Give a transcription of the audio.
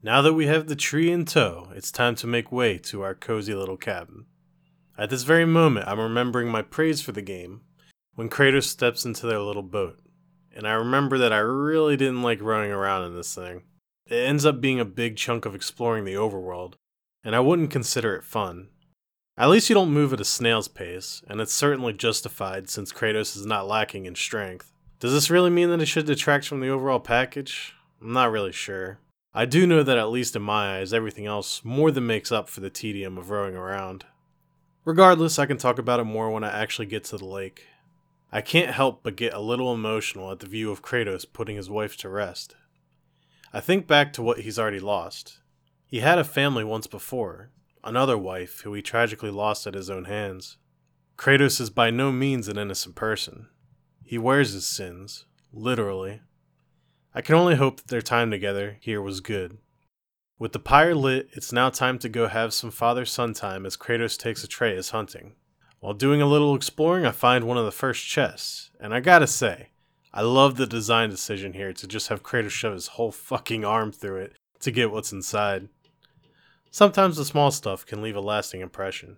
Now that we have the tree in tow, it's time to make way to our cozy little cabin. At this very moment, I'm remembering my praise for the game when Kratos steps into their little boat. And I remember that I really didn't like running around in this thing. It ends up being a big chunk of exploring the overworld, and I wouldn't consider it fun. At least you don't move at a snail's pace, and it's certainly justified since Kratos is not lacking in strength. Does this really mean that it should detract from the overall package? I'm not really sure. I do know that, at least in my eyes, everything else more than makes up for the tedium of rowing around. Regardless, I can talk about it more when I actually get to the lake. I can't help but get a little emotional at the view of Kratos putting his wife to rest. I think back to what he's already lost. He had a family once before, another wife who he tragically lost at his own hands. Kratos is by no means an innocent person. He wears his sins, literally. I can only hope that their time together here was good. With the pyre lit, it's now time to go have some father son time as Kratos takes Atreus hunting. While doing a little exploring, I find one of the first chests, and I gotta say, I love the design decision here to just have Kratos shove his whole fucking arm through it to get what's inside. Sometimes the small stuff can leave a lasting impression.